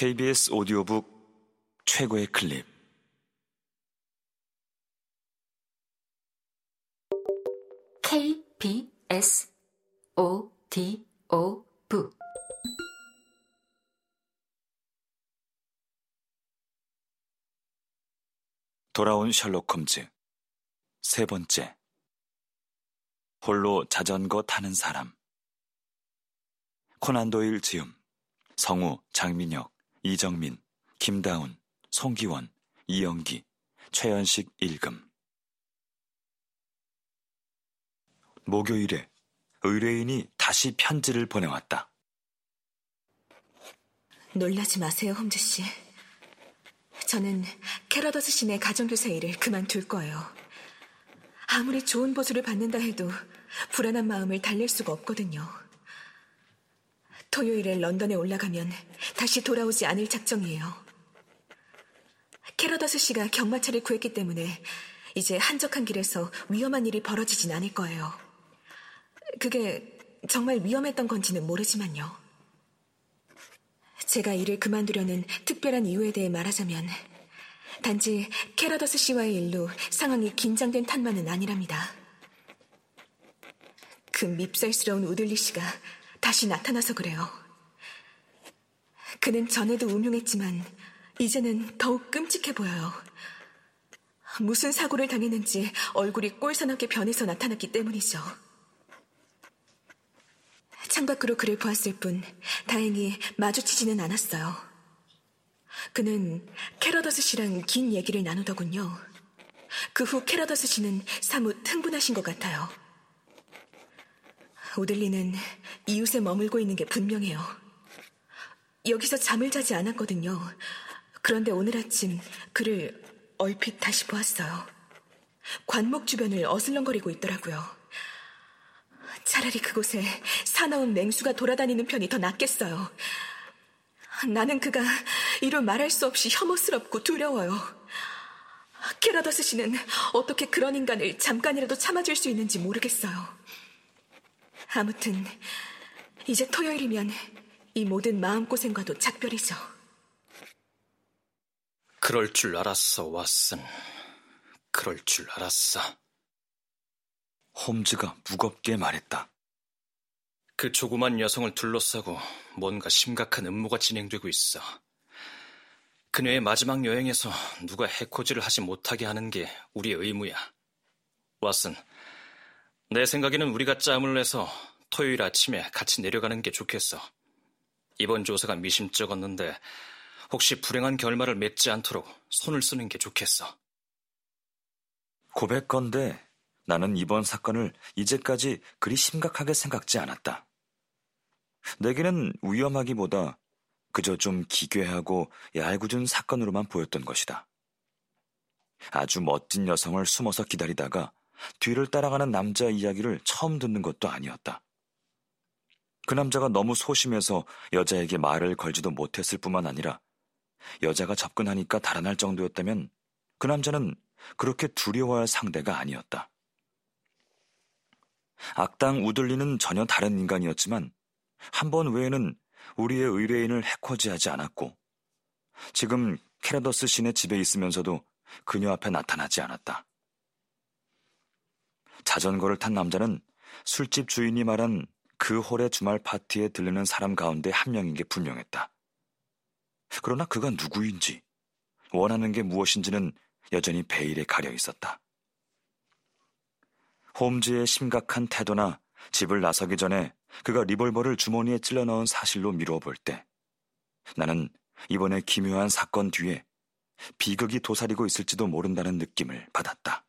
KBS 오디오북 최고의 클립. KBS 오디오북. 돌아온 셜록 홈즈. 세 번째. 홀로 자전거 타는 사람. 코난 도일 지음. 성우 장민혁 이정민 김다운 송기원 이영기 최연식 일금 목요일에 의뢰인이 다시 편지를 보내왔다. 놀라지 마세요, 홈즈 씨. 저는 캐러더스 씨네 가정교사 일을 그만둘 거예요. 아무리 좋은 보수를 받는다 해도 불안한 마음을 달랠 수가 없거든요. 토요일에 런던에 올라가면 다시 돌아오지 않을 작정이에요. 캐러더스 씨가 경마차를 구했기 때문에 이제 한적한 길에서 위험한 일이 벌어지진 않을 거예요. 그게 정말 위험했던 건지는 모르지만요. 제가 일을 그만두려는 특별한 이유에 대해 말하자면 단지 캐러더스 씨와의 일로 상황이 긴장된 탓만은 아니랍니다. 그 밉살스러운 우들리 씨가 다시 나타나서 그래요. 그는 전에도 음흉했지만 이제는 더욱 끔찍해 보여요. 무슨 사고를 당했는지 얼굴이 꼴사납게 변해서 나타났기 때문이죠. 창밖으로 그를 보았을 뿐 다행히 마주치지는 않았어요. 그는 캐러더스 씨랑 긴 얘기를 나누더군요. 그 후 캐러더스 씨는 사뭇 흥분하신 것 같아요. 오들리는 이웃에 머물고 있는 게 분명해요. 여기서 잠을 자지 않았거든요. 그런데 오늘 아침 그를 얼핏 다시 보았어요. 관목 주변을 어슬렁거리고 있더라고요. 차라리 그곳에 사나운 맹수가 돌아다니는 편이 더 낫겠어요. 나는 그가 이루 말할 수 없이 혐오스럽고 두려워요. 케라더스 씨는 어떻게 그런 인간을 잠깐이라도 참아줄 수 있는지 모르겠어요. 아무튼 이제 토요일이면 이 모든 마음고생과도 작별이죠. 그럴 줄 알았어, 왓슨. 그럴 줄 알았어. 홈즈가 무겁게 말했다. 그 조그만 여성을 둘러싸고 뭔가 심각한 음모가 진행되고 있어. 그녀의 마지막 여행에서 누가 해코지를 하지 못하게 하는 게 우리의 의무야. 왓슨, 내 생각에는 우리가 짬을 내서 토요일 아침에 같이 내려가는 게 좋겠어. 이번 조사가 미심쩍었는데 혹시 불행한 결말을 맺지 않도록 손을 쓰는 게 좋겠어. 고백건데 나는 이번 사건을 이제까지 그리 심각하게 생각지 않았다. 내게는 위험하기보다 그저 좀 기괴하고 얄궂은 사건으로만 보였던 것이다. 아주 멋진 여성을 숨어서 기다리다가 뒤를 따라가는 남자 이야기를 처음 듣는 것도 아니었다. 그 남자가 너무 소심해서 여자에게 말을 걸지도 못했을 뿐만 아니라 여자가 접근하니까 달아날 정도였다면 그 남자는 그렇게 두려워할 상대가 아니었다. 악당 우들리는 전혀 다른 인간이었지만 한 번 외에는 우리의 의뢰인을 해코지하지 않았고 지금 캐라더스 신의 집에 있으면서도 그녀 앞에 나타나지 않았다. 자전거를 탄 남자는 술집 주인이 말한 그 홀의 주말 파티에 들르는 사람 가운데 한 명인 게 분명했다. 그러나 그가 누구인지, 원하는 게 무엇인지는 여전히 베일에 가려 있었다. 홈즈의 심각한 태도나 집을 나서기 전에 그가 리볼버를 주머니에 찔러 넣은 사실로 미루어 볼 때, 나는 이번에 기묘한 사건 뒤에 비극이 도사리고 있을지도 모른다는 느낌을 받았다.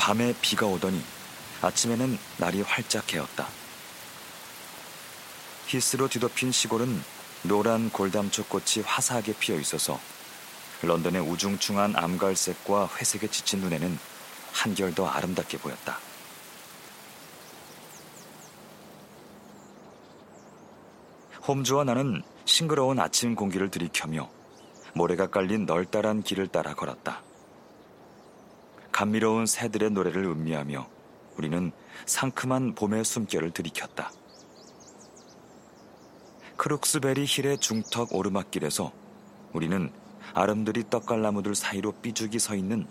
밤에 비가 오더니 아침에는 날이 활짝 개었다. 히스로 뒤덮인 시골은 노란 골담초 꽃이 화사하게 피어 있어서 런던의 우중충한 암갈색과 회색에 지친 눈에는 한결 더 아름답게 보였다. 홈즈와 나는 싱그러운 아침 공기를 들이켜며 모래가 깔린 널따란 길을 따라 걸었다. 감미로운 새들의 노래를 음미하며 우리는 상큼한 봄의 숨결을 들이켰다. 크룩스베리 힐의 중턱 오르막길에서 우리는 아름드리 떡갈나무들 사이로 삐죽이 서 있는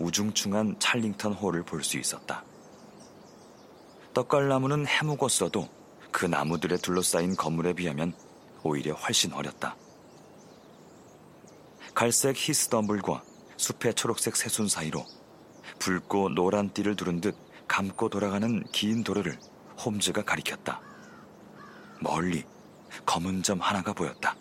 우중충한 찰링턴 홀을 볼 수 있었다. 떡갈나무는 해묵었어도 그 나무들에 둘러싸인 건물에 비하면 오히려 훨씬 어렸다. 갈색 히스덤블과 숲의 초록색 새순 사이로 붉고 노란 띠를 두른 듯 감고 돌아가는 긴 도로를 홈즈가 가리켰다. 멀리 검은 점 하나가 보였다.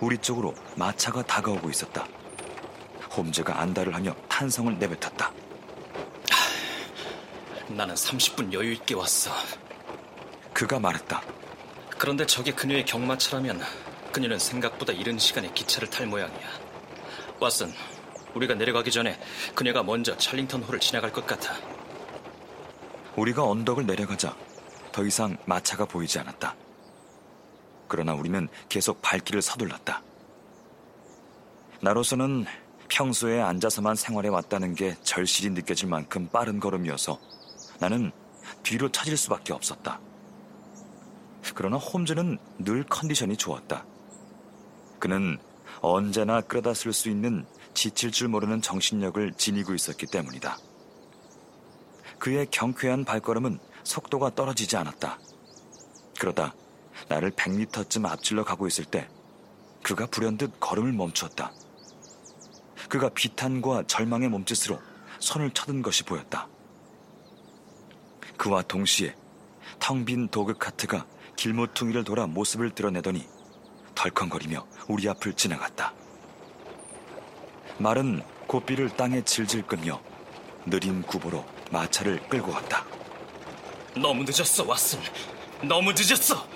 우리 쪽으로 마차가 다가오고 있었다. 홈즈가 안달을 하며 탄성을 내뱉었다. 나는 30분 여유 있게 왔어. 그가 말했다. 그런데 저게 그녀의 경마차라면 그녀는 생각보다 이른 시간에 기차를 탈 모양이야. 왓슨, 우리가 내려가기 전에 그녀가 먼저 찰링턴 홀을 지나갈 것 같아. 우리가 언덕을 내려가자 더 이상 마차가 보이지 않았다. 그러나 우리는 계속 발길을 서둘렀다. 나로서는 평소에 앉아서만 생활해 왔다는 게 절실히 느껴질 만큼 빠른 걸음이어서 나는 뒤로 처질 수밖에 없었다. 그러나 홈즈는 늘 컨디션이 좋았다. 그는 언제나 끌어다 쓸 수 있는 지칠 줄 모르는 정신력을 지니고 있었기 때문이다. 그의 경쾌한 발걸음은 속도가 떨어지지 않았다. 그러다 나를 100m쯤 앞질러 가고 있을 때 그가 불현듯 걸음을 멈추었다. 그가 비탄과 절망의 몸짓으로 손을 쳐든 것이 보였다. 그와 동시에 텅 빈 도그 카트가 길모퉁이를 돌아 모습을 드러내더니 덜컹거리며 우리 앞을 지나갔다. 말은 고삐를 땅에 질질 끌며 느린 구보로 마차를 끌고 갔다. 너무 늦었어, 왓슨. 너무 늦었어.